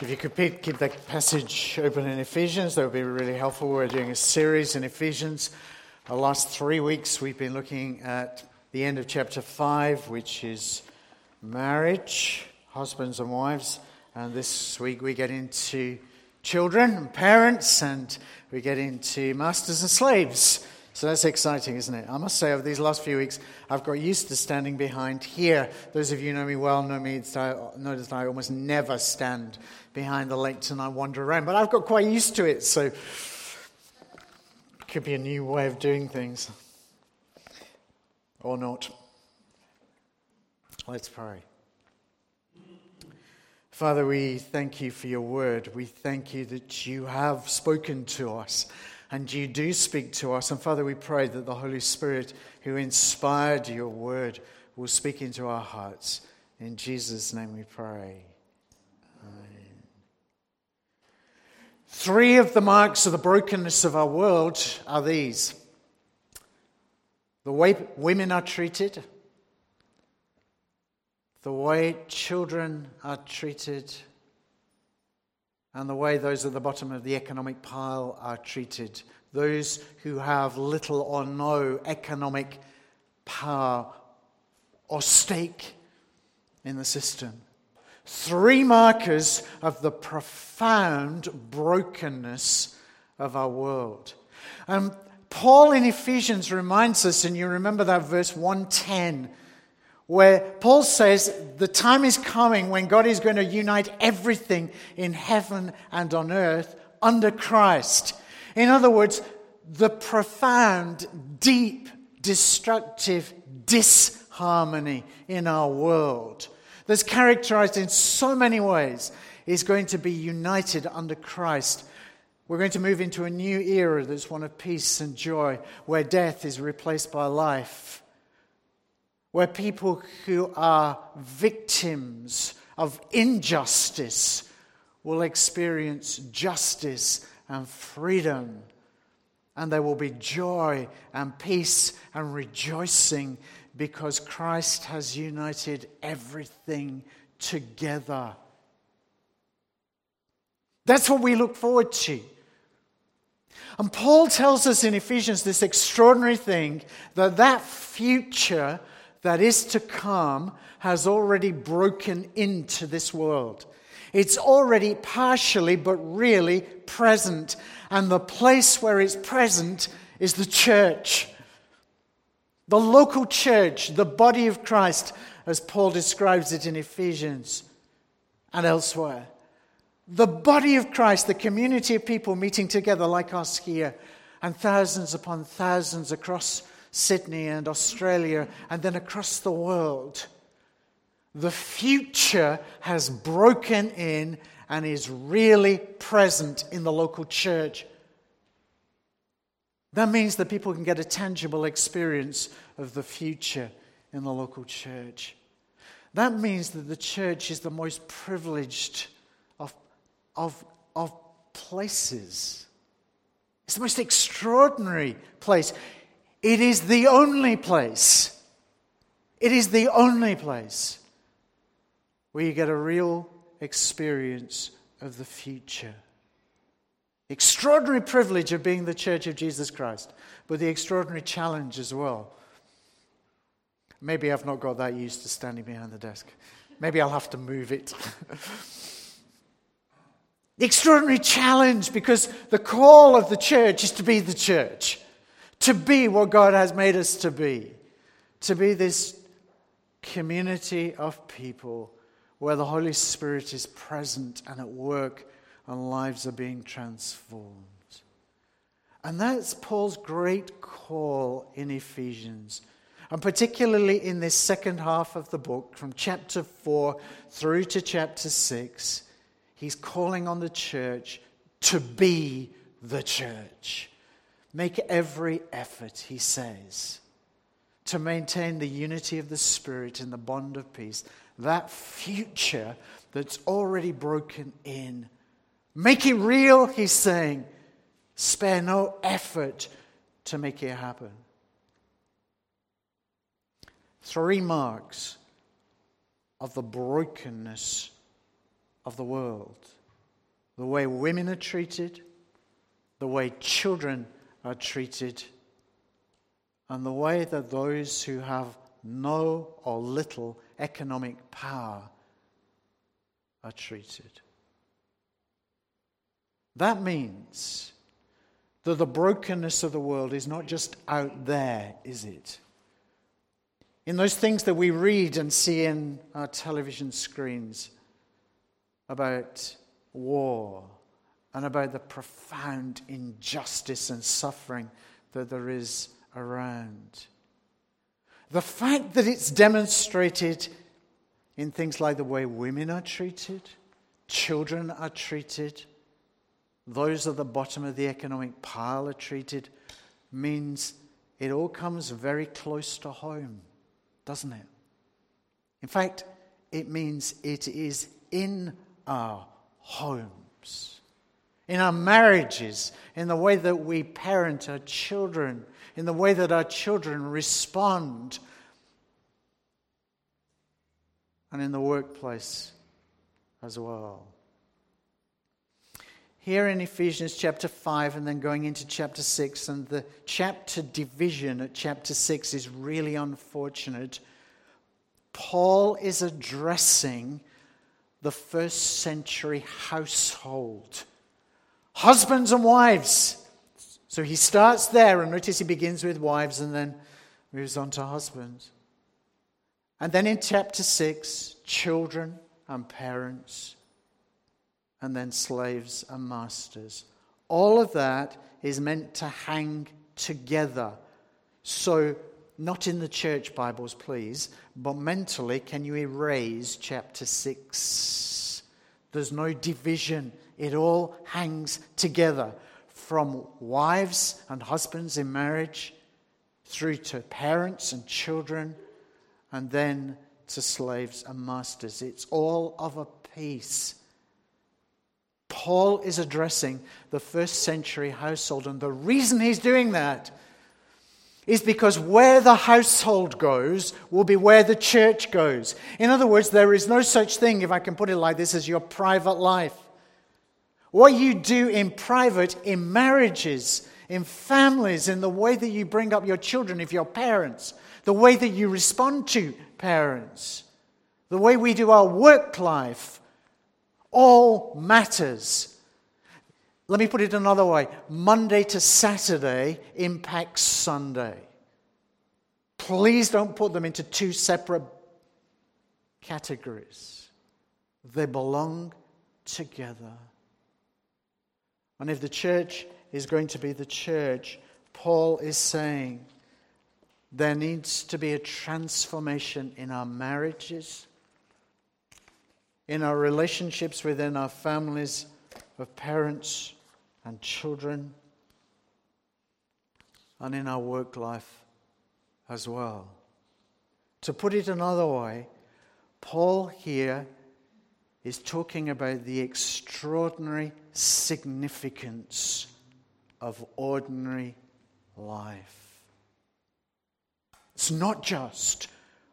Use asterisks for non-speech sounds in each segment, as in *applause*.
If you could keep that passage open in Ephesians, that would be really helpful. We're doing a series in Ephesians. The last three weeks, we've been looking at the end of chapter 5, which is marriage, husbands and wives. And this week, we get into children and parents, and we get into masters and slaves. So that's exciting, isn't it? I must say, over these last few weeks, I've got used to standing behind here. Those of you who know me well know me that I almost never stand behind the lectern and I wander around. But I've got quite used to it, so it could be a new way of doing things. Or not. Let's pray. Father, we thank you for your word. We thank you that you have spoken to us and you do speak to us. And Father, we pray that the Holy Spirit, who inspired your word, will speak into our hearts. In Jesus' name we pray. Amen. Three of the marks of the brokenness of our world are these the way women are treated, the way children are treated, and the way those at the bottom of the economic pile are treated. Those who have little or no economic power or stake in the system. Three markers of the profound brokenness of our world. And Paul in Ephesians reminds us, and you remember that verse 110 where Paul says the time is coming when God is going to unite everything in heaven and on earth under Christ. In other words, the profound, deep, destructive disharmony in our world that's characterized in so many ways is going to be united under Christ. We're going to move into a new era that's one of peace and joy, where death is replaced by life where people who are victims of injustice will experience justice and freedom. And there will be joy and peace and rejoicing because Christ has united everything together. That's what we look forward to. And Paul tells us in Ephesians this extraordinary thing that that future that is to come has already broken into this world. It's already partially, but really present. And the place where it's present is the church. The local church, the body of Christ, as Paul describes it in Ephesians and elsewhere. The body of Christ, the community of people meeting together like us here, and thousands upon thousands across Sydney and Australia, and then across the world. The future has broken in and is really present in the local church. That means that people can get a tangible experience of the future in the local church. That means that the church is the most privileged of, of, of places. It's the most extraordinary place. It is the only place. It is the only place where you get a real experience of the future. Extraordinary privilege of being the church of Jesus Christ, but the extraordinary challenge as well. Maybe I've not got that used to standing behind the desk. Maybe I'll have to move it. *laughs* the extraordinary challenge because the call of the church is to be the church to be what God has made us to be, to be this community of people where the Holy Spirit is present and at work and lives are being transformed. And that's Paul's great call in Ephesians. And particularly in this second half of the book, from chapter 4 through to chapter 6, he's calling on the church to be the church. Make every effort, he says, to maintain the unity of the Spirit in the bond of peace. That future that's already broken in. Make it real, he's saying. Spare no effort to make it happen. Three marks of the brokenness of the world. the way women are treated, the way children are treated, and the way that those who have no or little economic power are treated. That means that the brokenness of the world is not just out there, is it? In those things that we read and see in our television screens about war and about the profound injustice and suffering that there is around. The fact that it's demonstrated in things like the way women are treated, children are treated, those at the bottom of the economic pile are treated, means it all comes very close to home, doesn't it? In fact, it means it is in our homes, in our marriages, in the way that we parent our children, in the way that our children respond, and in the workplace as well. Here in Ephesians chapter 5 and then going into chapter 6, and the chapter division at chapter 6 is really unfortunate. Paul is addressing the first century household. Husbands and wives. So he starts there, and notice he begins with wives and then moves on to husbands. And then in chapter 6, children and parents, and then slaves and masters. All of that is meant to hang together. So not in the church Bibles, please, but mentally, can you erase chapter 6? There's no division, it all hangs together from wives and husbands in marriage through to parents and children, and then to slaves and masters. It's all of a piece. Paul is addressing the first century household, and the reason he's doing that is because where the household goes will be where the church goes. In other words, there is no such thing, if I can put it like this, as your private life. What you do in private, in marriages, in families, in the way that you bring up your children, if you're parents, the way that you respond to parents, the way we do our work life, all matters. Let me put it another way Monday to Saturday impacts Sunday. Please don't put them into two separate categories, they belong together. And if the church is going to be the church, Paul is saying there needs to be a transformation in our marriages, in our relationships within our families of parents and children, and in our work life as well. To put it another way, Paul here is talking about the extraordinary significance of ordinary life. It's not just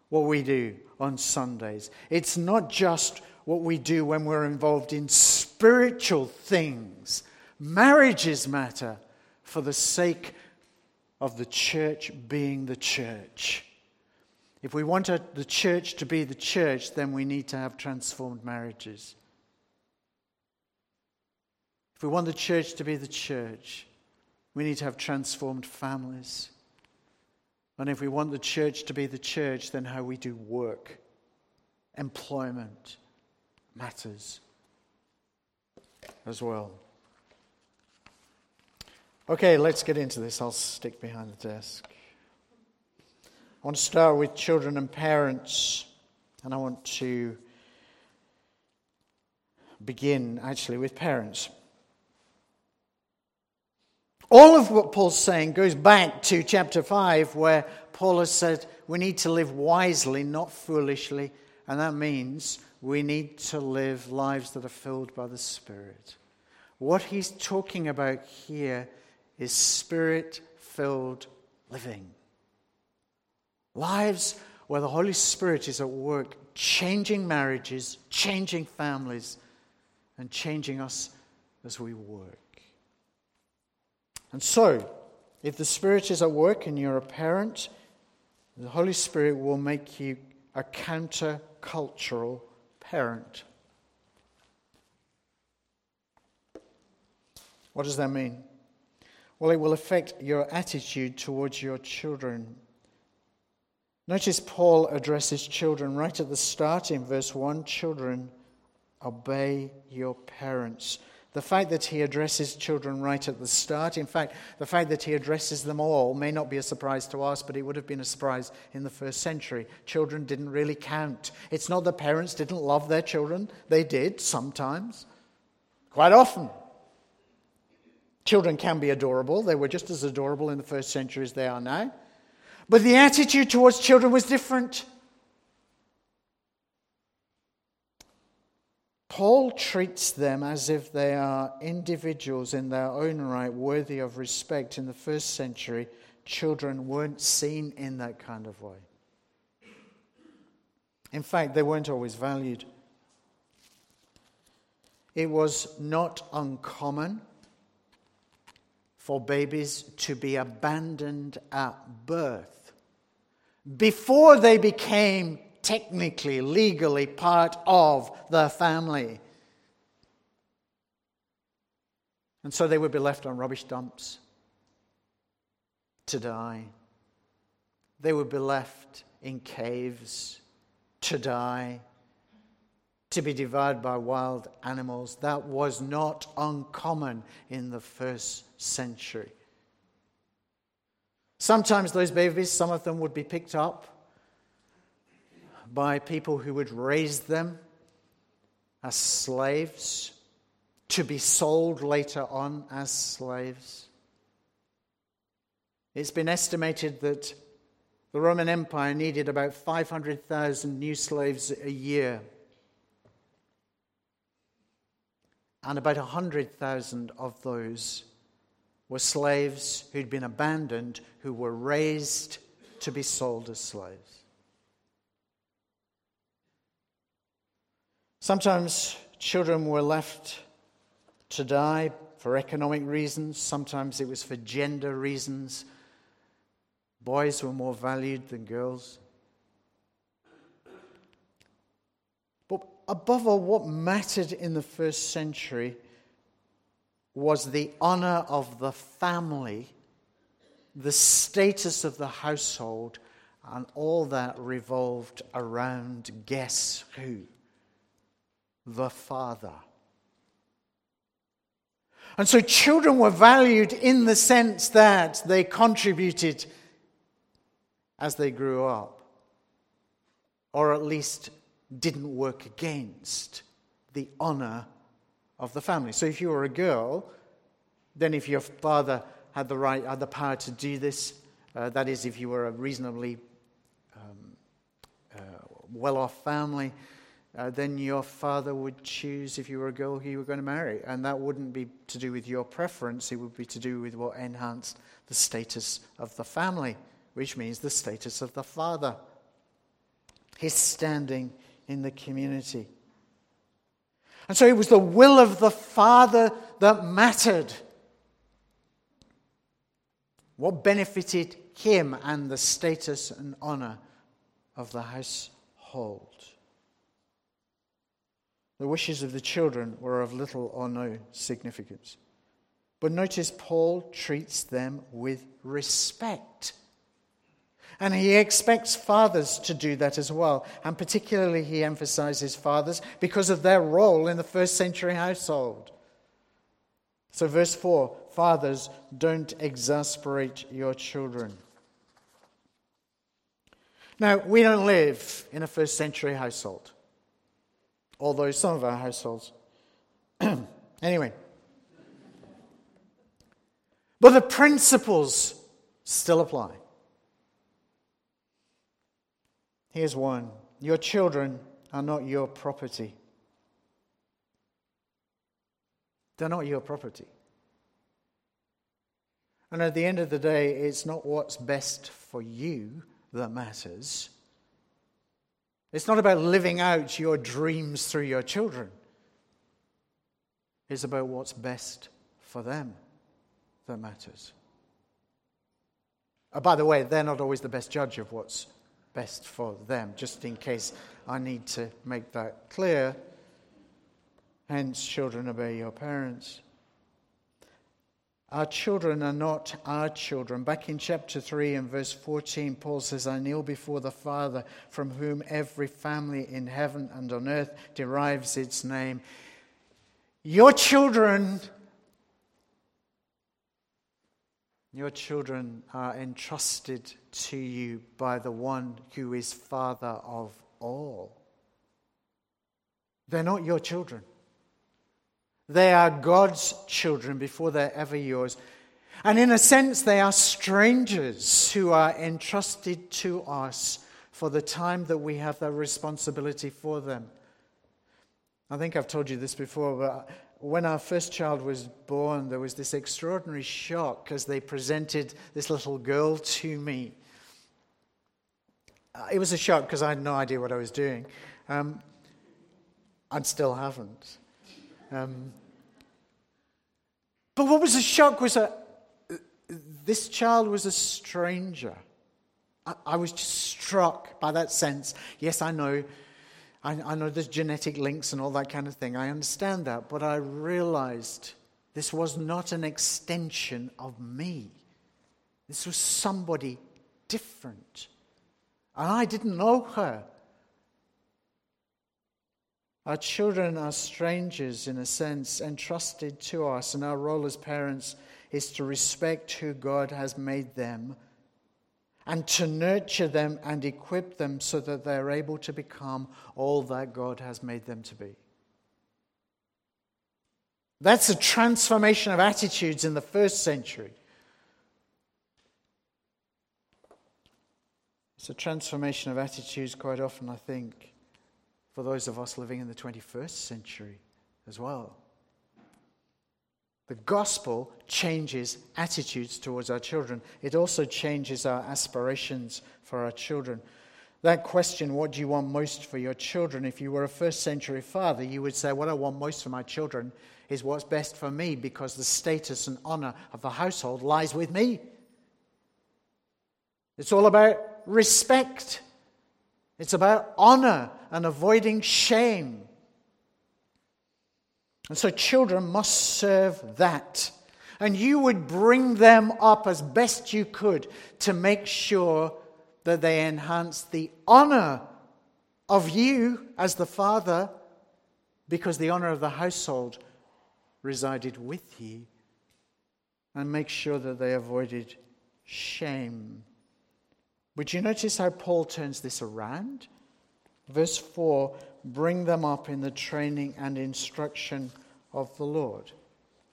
what we do on Sundays, it's not just what we do when we're involved in spiritual things Marriages matter for the sake of the church being the church. If we want the church to be the church, then we need to have transformed marriages. If we want the church to be the church, we need to have transformed families. And if we want the church to be the church, then how we do work, employment matters as well. Okay, let's get into this. I'll stick behind the desk. I want to start with children and parents, and I want to begin actually with parents. All of what Paul's saying goes back to chapter 5, where Paul has said we need to live wisely, not foolishly, and that means we need to live lives that are filled by the Spirit. What he's talking about here is spirit filled living. Lives where the Holy Spirit is at work, changing marriages, changing families, and changing us as we work. And so, if the Spirit is at work and you're a parent, the Holy Spirit will make you a counter cultural parent. What does that mean? Well, it will affect your attitude towards your children. Notice Paul addresses children right at the start in verse 1 Children, obey your parents. The fact that he addresses children right at the start, in fact, the fact that he addresses them all may not be a surprise to us, but it would have been a surprise in the first century. Children didn't really count. It's not that parents didn't love their children, they did sometimes, quite often. Children can be adorable. They were just as adorable in the first century as they are now. But the attitude towards children was different. Paul treats them as if they are individuals in their own right, worthy of respect. In the first century, children weren't seen in that kind of way. In fact, they weren't always valued. It was not uncommon for babies to be abandoned at birth before they became technically, legally part of the family. And so they would be left on rubbish dumps to die. They would be left in caves to die to be devoured by wild animals. That was not uncommon in the first century. Sometimes those babies, some of them would be picked up by people who would raise them as slaves to be sold later on as slaves. It's been estimated that the Roman Empire needed about 500,000 new slaves a year and about 100,000 of those were slaves who'd been abandoned, who were raised to be sold as slaves. Sometimes children were left to die for economic reasons, sometimes it was for gender reasons. Boys were more valued than girls. Above all, what mattered in the first century was the honor of the family, the status of the household, and all that revolved around guess who? The father. And so children were valued in the sense that they contributed as they grew up, or at least didn't work against the honor of the family. So if you were a girl, then if your father had the right, had the power to do this, uh, that is, if you were a reasonably um, uh, well off family, uh, then your father would choose, if you were a girl, who you were going to marry. And that wouldn't be to do with your preference, it would be to do with what enhanced the status of the family, which means the status of the father. His standing in the community. And so it was the will of the Father that mattered. What benefited him and the status and honor of the household. The wishes of the children were of little or no significance. But notice Paul treats them with respect. And he expects fathers to do that as well. And particularly, he emphasizes fathers because of their role in the first century household. So, verse 4 Fathers, don't exasperate your children. Now, we don't live in a first century household, although some of our households. *clears throat* anyway. But the principles still apply. Here's one Your children are not your property. They're not your property. And at the end of the day, it's not what's best for you that matters. It's not about living out your dreams through your children. It's about what's best for them that matters. Uh, by the way, they're not always the best judge of what's best for them, just in case I need to make that clear. Hence, children, obey your parents. Our children are not our children. Back in chapter 3 and verse 14, Paul says, I kneel before the Father, from whom every family in heaven and on earth derives its name. Your children, your children are entrusted to you by the one who is Father of all. They're not your children. They are God's children before they're ever yours. And in a sense, they are strangers who are entrusted to us for the time that we have the responsibility for them. I think I've told you this before, but when our first child was born, there was this extraordinary shock as they presented this little girl to me. Uh, it was a shock because I had no idea what I was doing. Um, and still haven't. Um, but what was a shock was that this child was a stranger. I, I, was just struck by that sense. Yes, I know. I, I know there's genetic links and all that kind of thing. I understand that. But I realized this was not an extension of me. This was somebody different. And I didn't know her. Our children are strangers, in a sense, entrusted to us, and our role as parents is to respect who God has made them and to nurture them and equip them so that they're able to become all that God has made them to be. That's a transformation of attitudes in the first century. It's a transformation of attitudes quite often, I think, for those of us living in the 21st century as well. The gospel changes attitudes towards our children. It also changes our aspirations for our children. That question, what do you want most for your children? If you were a first century father, you would say, What I want most for my children is what's best for me because the status and honor of the household lies with me. It's all about respect it's about honor and avoiding shame. And so children must serve that. And you would bring them up as best you could to make sure that they enhance the honor of you as the father, because the honor of the household resided with you. And make sure that they avoided shame. Would you notice how Paul turns this around? Verse 4 bring them up in the training and instruction of the Lord.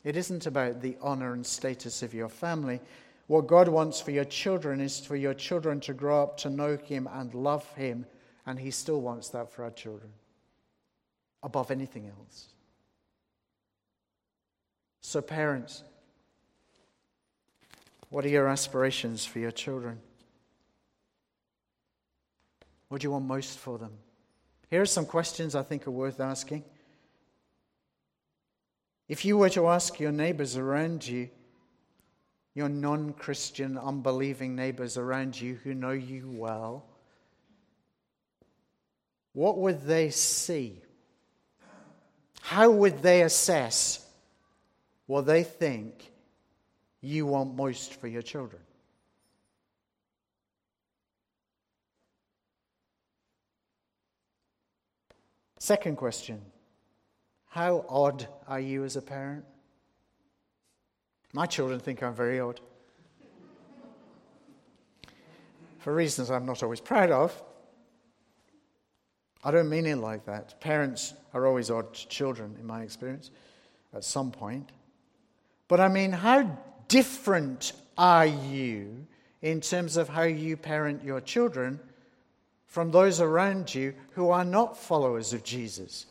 It isn't about the honor and status of your family. What God wants for your children is for your children to grow up to know Him and love Him, and He still wants that for our children above anything else. So, parents, what are your aspirations for your children? What do you want most for them? Here are some questions I think are worth asking. If you were to ask your neighbors around you, your non Christian, unbelieving neighbors around you who know you well, what would they see? How would they assess what they think you want most for your children? Second question How odd are you as a parent? My children think I'm very odd. For reasons I'm not always proud of. I don't mean it like that. Parents are always odd to children, in my experience, at some point. But I mean, how different are you in terms of how you parent your children from those around you who are not followers of Jesus.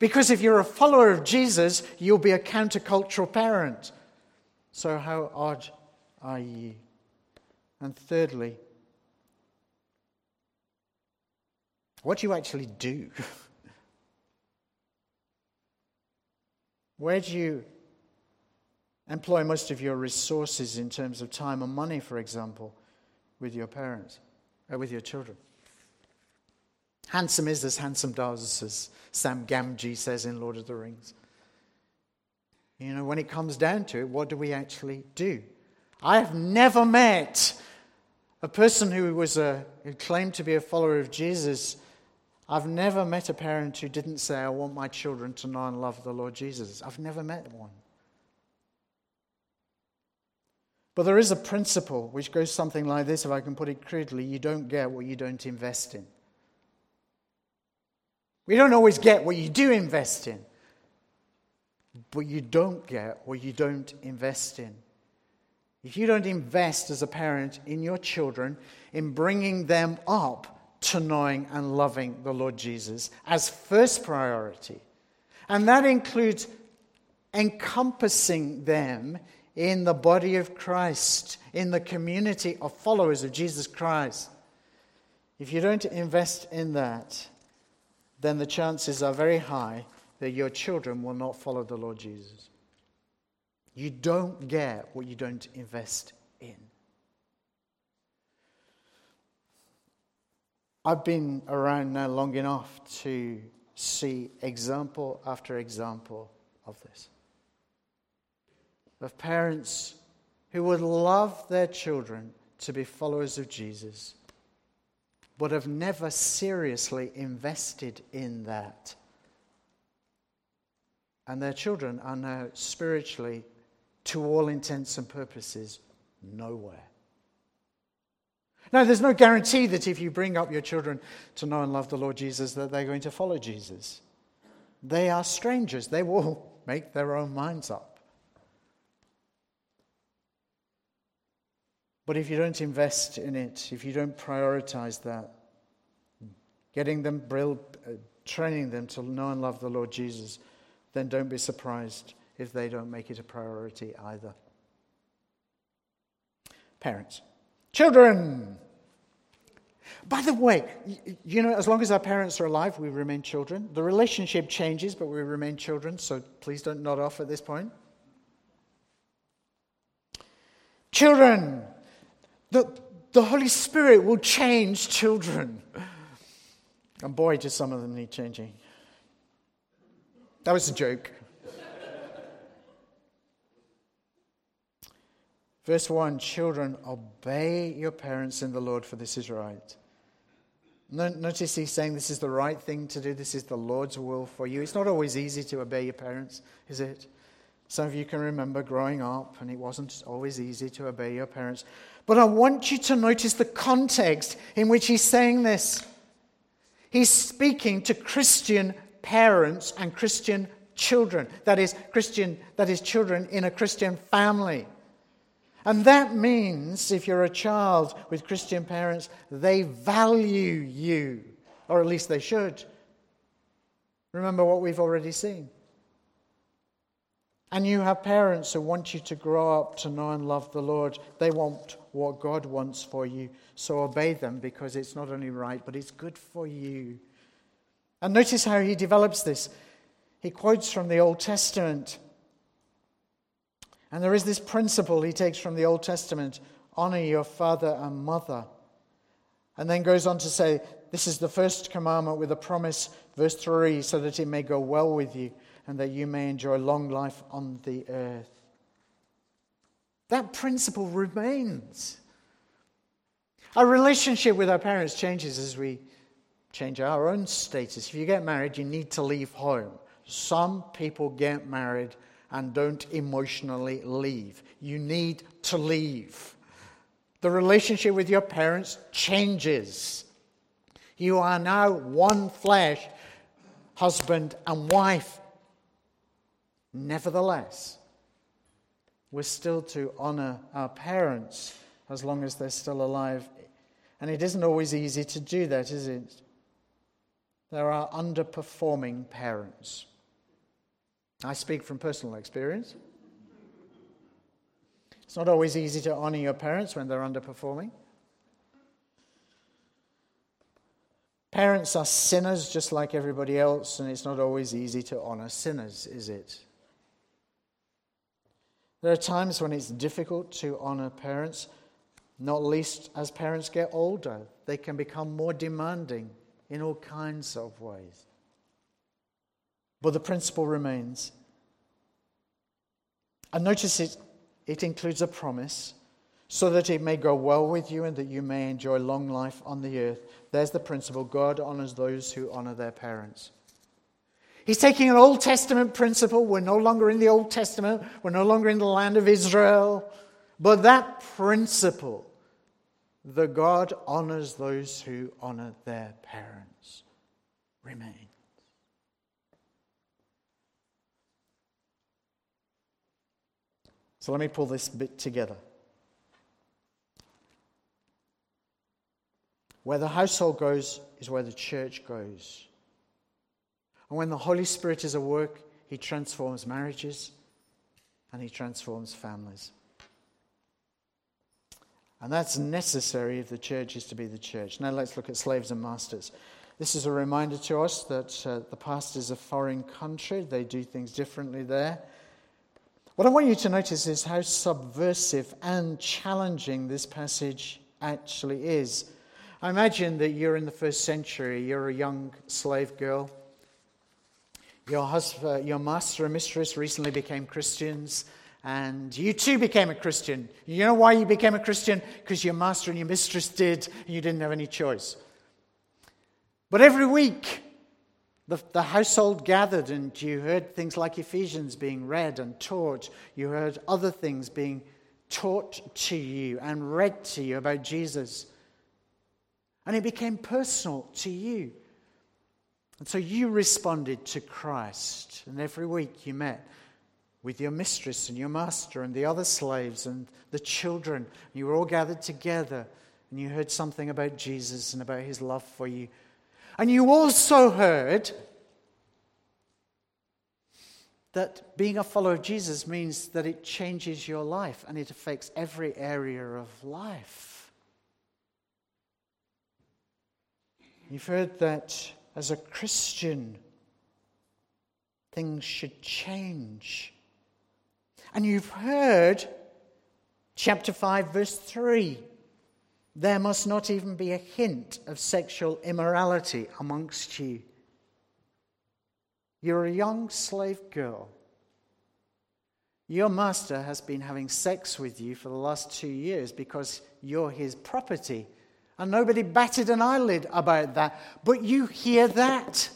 Because if you're a follower of Jesus, you'll be a countercultural parent. So, how odd are you? And thirdly, what do you actually do? *laughs* Where do you employ most of your resources in terms of time and money, for example, with your parents, with your children? Handsome is as handsome does, as Sam Gamgee says in Lord of the Rings. You know, when it comes down to it, what do we actually do? I have never met a person who was a, who claimed to be a follower of Jesus. I've never met a parent who didn't say, I want my children to know and love the Lord Jesus. I've never met one. But there is a principle which goes something like this, if I can put it crudely you don't get what you don't invest in. We don't always get what you do invest in, but you don't get what you don't invest in. If you don't invest as a parent in your children, in bringing them up to knowing and loving the Lord Jesus as first priority, and that includes encompassing them in the body of Christ, in the community of followers of Jesus Christ. If you don't invest in that, then the chances are very high that your children will not follow the Lord Jesus. You don't get what you don't invest in. I've been around now long enough to see example after example of this. Of parents who would love their children to be followers of Jesus, but have never seriously invested in that. And their children are now spiritually to all intents and purposes, nowhere. Now, there's no guarantee that if you bring up your children to know and love the Lord Jesus, that they're going to follow Jesus. They are strangers. They will *laughs* make their own minds up. But if you don't invest in it, if you don't prioritize that, getting them, uh, training them to know and love the Lord Jesus, then don't be surprised if they don't make it a priority either. Parents. Children! By the way, you know, as long as our parents are alive, we remain children. The relationship changes, but we remain children, so please don't nod off at this point. Children! The, the Holy Spirit will change children. And boy, do some of them need changing. That was a joke. Verse 1 Children, obey your parents in the Lord, for this is right. Notice he's saying this is the right thing to do. This is the Lord's will for you. It's not always easy to obey your parents, is it? Some of you can remember growing up, and it wasn't always easy to obey your parents. But I want you to notice the context in which he's saying this. He's speaking to Christian parents and Christian children. That is, Christian, that is, children in a Christian family. And that means, if you're a child with Christian parents, they value you, or at least they should. Remember what we've already seen. And you have parents who want you to grow up to know and love the Lord. They want what God wants for you. So obey them because it's not only right, but it's good for you. And notice how he develops this. He quotes from the Old Testament. And there is this principle he takes from the Old Testament honor your father and mother. And then goes on to say, This is the first commandment with a promise, verse 3, so that it may go well with you and that you may enjoy long life on the earth. That principle remains. Our relationship with our parents changes as we change our own status. If you get married, you need to leave home. Some people get married and don't emotionally leave. You need to leave. The relationship with your parents changes. You are now one flesh, husband and wife. Nevertheless, we're still to honor our parents as long as they're still alive. And it isn't always easy to do that, is it? There are underperforming parents. I speak from personal experience. It's not always easy to honor your parents when they're underperforming. Parents are sinners just like everybody else, and it's not always easy to honor sinners, is it? There are times when it's difficult to honor parents, not least as parents get older. They can become more demanding in all kinds of ways. But the principle remains. And notice it, it includes a promise so that it may go well with you and that you may enjoy long life on the earth. There's the principle God honors those who honor their parents. He's taking an Old Testament principle. We're no longer in the Old Testament, we're no longer in the land of Israel. But that principle, the God honors those who honor their parents, remains. So let me pull this bit together. Where the household goes is where the church goes. And when the Holy Spirit is at work, He transforms marriages and He transforms families. And that's necessary if the church is to be the church. Now let's look at slaves and masters. This is a reminder to us that uh, the past is a foreign country, they do things differently there. What I want you to notice is how subversive and challenging this passage actually is. I imagine that you're in the first century, you're a young slave girl. Your, husband, uh, your master and mistress recently became Christians, and you too became a Christian. You know why you became a Christian? Because your master and your mistress did, and you didn't have any choice. But every week, the, the household gathered, and you heard things like Ephesians being read and taught. You heard other things being taught to you and read to you about Jesus. And it became personal to you. And so you responded to Christ. And every week you met with your mistress and your master and the other slaves and the children. You were all gathered together and you heard something about Jesus and about his love for you. And you also heard that being a follower of Jesus means that it changes your life and it affects every area of life. You've heard that as a Christian, things should change. And you've heard chapter 5, verse 3 there must not even be a hint of sexual immorality amongst you. You're a young slave girl. Your master has been having sex with you for the last two years because you're his property. And nobody batted an eyelid about that. But you hear that.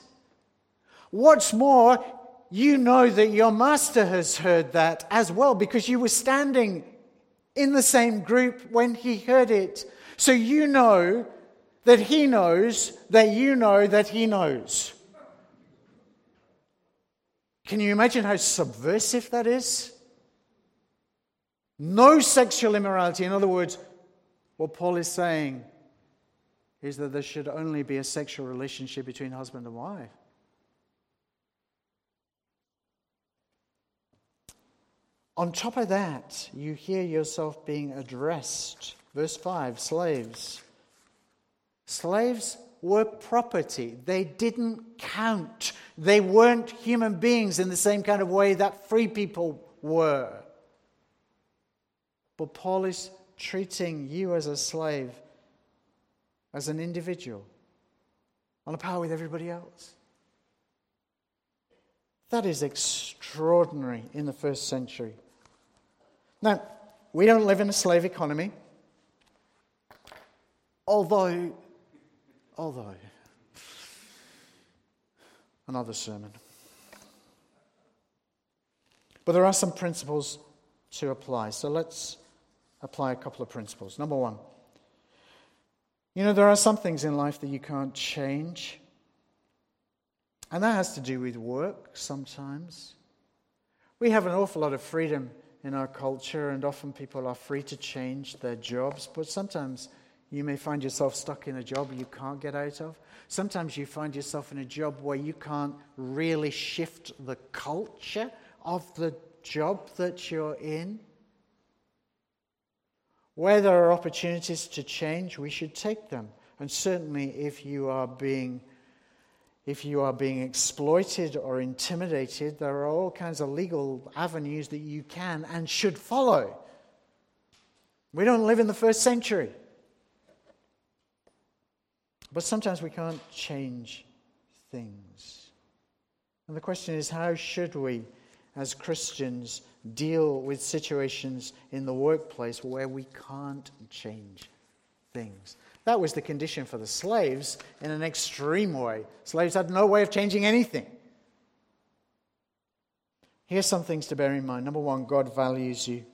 What's more, you know that your master has heard that as well because you were standing in the same group when he heard it. So you know that he knows that you know that he knows. Can you imagine how subversive that is? No sexual immorality. In other words, what Paul is saying is that there should only be a sexual relationship between husband and wife. On top of that, you hear yourself being addressed. Verse 5 slaves. Slaves were property, they didn't count. They weren't human beings in the same kind of way that free people were. But Paul is treating you as a slave, as an individual, on a par with everybody else. That is extraordinary in the first century. Now, we don't live in a slave economy, although, although, another sermon. But there are some principles to apply. So let's apply a couple of principles. Number one, you know, there are some things in life that you can't change. And that has to do with work sometimes. We have an awful lot of freedom in our culture, and often people are free to change their jobs, but sometimes you may find yourself stuck in a job you can't get out of. Sometimes you find yourself in a job where you can't really shift the culture of the job that you're in. Where there are opportunities to change, we should take them. And certainly, if you are being if you are being exploited or intimidated, there are all kinds of legal avenues that you can and should follow. We don't live in the first century. But sometimes we can't change things. And the question is how should we, as Christians, deal with situations in the workplace where we can't change things? That was the condition for the slaves in an extreme way. Slaves had no way of changing anything. Here's some things to bear in mind. Number one, God values you.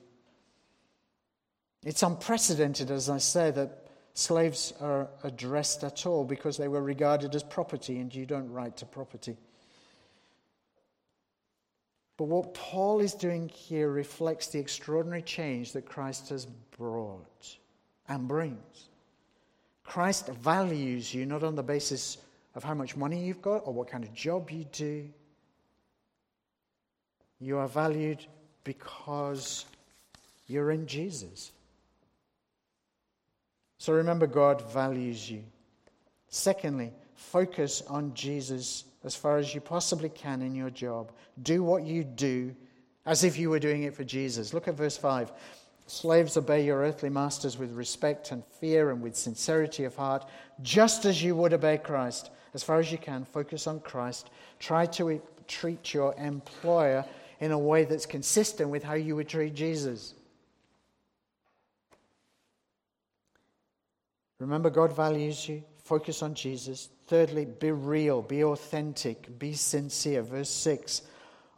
It's unprecedented, as I say, that slaves are addressed at all because they were regarded as property and you don't write to property. But what Paul is doing here reflects the extraordinary change that Christ has brought and brings. Christ values you not on the basis of how much money you've got or what kind of job you do. You are valued because you're in Jesus. So remember, God values you. Secondly, focus on Jesus as far as you possibly can in your job. Do what you do as if you were doing it for Jesus. Look at verse 5. Slaves, obey your earthly masters with respect and fear and with sincerity of heart, just as you would obey Christ. As far as you can, focus on Christ. Try to treat your employer in a way that's consistent with how you would treat Jesus. Remember, God values you. Focus on Jesus. Thirdly, be real, be authentic, be sincere. Verse 6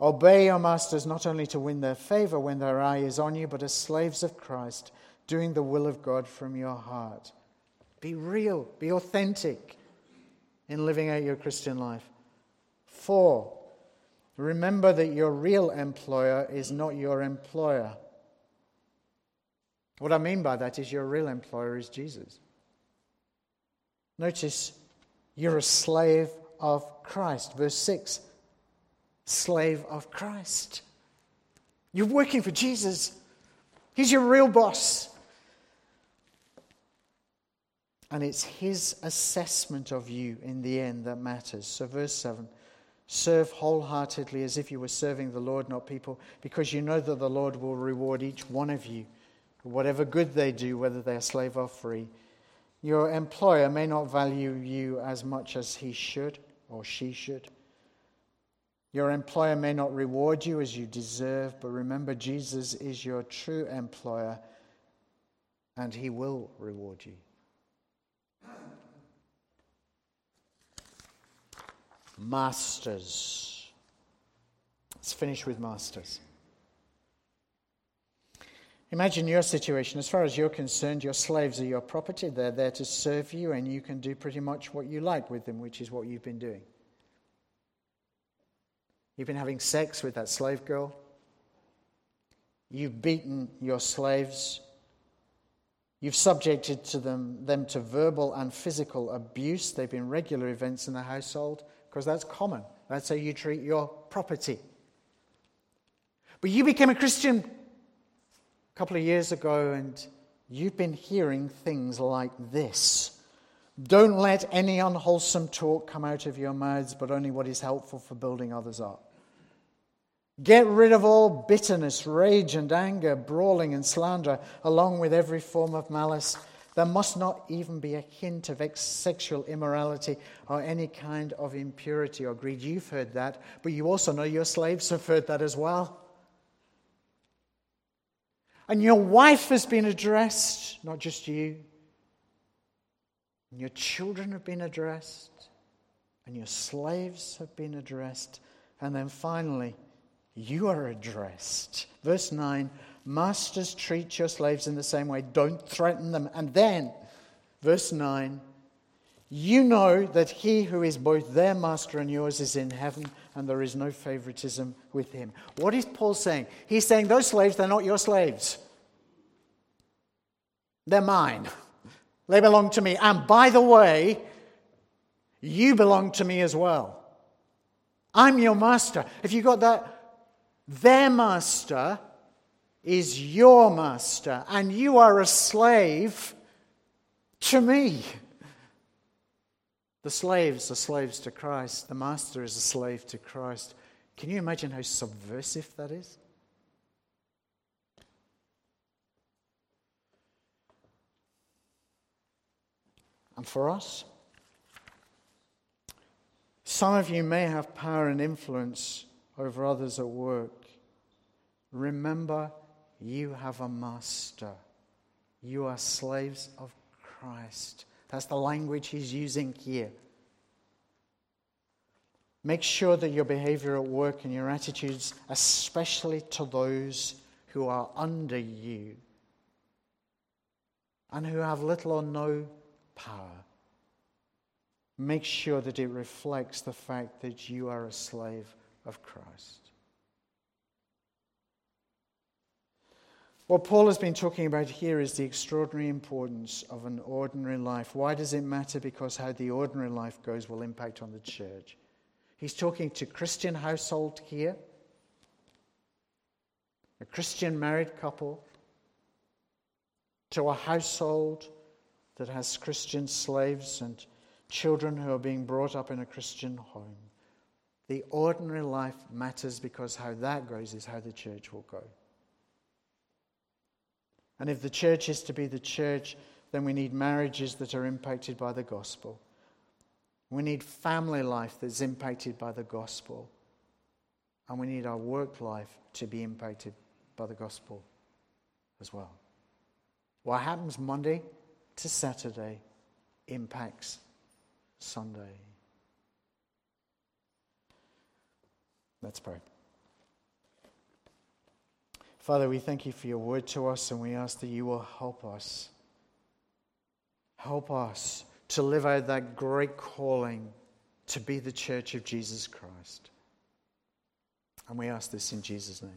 Obey your masters not only to win their favor when their eye is on you, but as slaves of Christ, doing the will of God from your heart. Be real, be authentic in living out your Christian life. Four, remember that your real employer is not your employer. What I mean by that is your real employer is Jesus. Notice you're a slave of Christ. Verse 6 slave of Christ. You're working for Jesus, He's your real boss. And it's His assessment of you in the end that matters. So, verse 7 serve wholeheartedly as if you were serving the Lord, not people, because you know that the Lord will reward each one of you for whatever good they do, whether they're slave or free. Your employer may not value you as much as he should or she should. Your employer may not reward you as you deserve, but remember, Jesus is your true employer and he will reward you. Masters. Let's finish with masters. Imagine your situation. As far as you're concerned, your slaves are your property. They're there to serve you, and you can do pretty much what you like with them, which is what you've been doing. You've been having sex with that slave girl. You've beaten your slaves. You've subjected to them, them to verbal and physical abuse. They've been regular events in the household because that's common. That's how you treat your property. But you became a Christian a couple of years ago and you've been hearing things like this. Don't let any unwholesome talk come out of your mouths, but only what is helpful for building others up. Get rid of all bitterness, rage, and anger, brawling and slander, along with every form of malice. There must not even be a hint of sexual immorality or any kind of impurity or greed. You've heard that, but you also know your slaves have heard that as well. And your wife has been addressed, not just you. And your children have been addressed, and your slaves have been addressed. And then finally, you are addressed. Verse 9 Masters, treat your slaves in the same way, don't threaten them. And then, verse 9 You know that he who is both their master and yours is in heaven, and there is no favoritism with him. What is Paul saying? He's saying those slaves, they're not your slaves, they're mine. They belong to me. And by the way, you belong to me as well. I'm your master. If you got that, their master is your master, and you are a slave to me. The slaves are slaves to Christ. The master is a slave to Christ. Can you imagine how subversive that is? And for us, some of you may have power and influence over others at work. Remember, you have a master. You are slaves of Christ. That's the language he's using here. Make sure that your behavior at work and your attitudes, especially to those who are under you and who have little or no power, make sure that it reflects the fact that you are a slave of Christ. What Paul has been talking about here is the extraordinary importance of an ordinary life. Why does it matter? Because how the ordinary life goes will impact on the church. He's talking to Christian household here, a Christian married couple, to a household that has Christian slaves and children who are being brought up in a Christian home. The ordinary life matters because how that goes is how the church will go. And if the church is to be the church, then we need marriages that are impacted by the gospel. We need family life that's impacted by the gospel. And we need our work life to be impacted by the gospel as well. What happens Monday to Saturday impacts Sunday. Let's pray. Father, we thank you for your word to us and we ask that you will help us. Help us to live out that great calling to be the church of Jesus Christ. And we ask this in Jesus' name.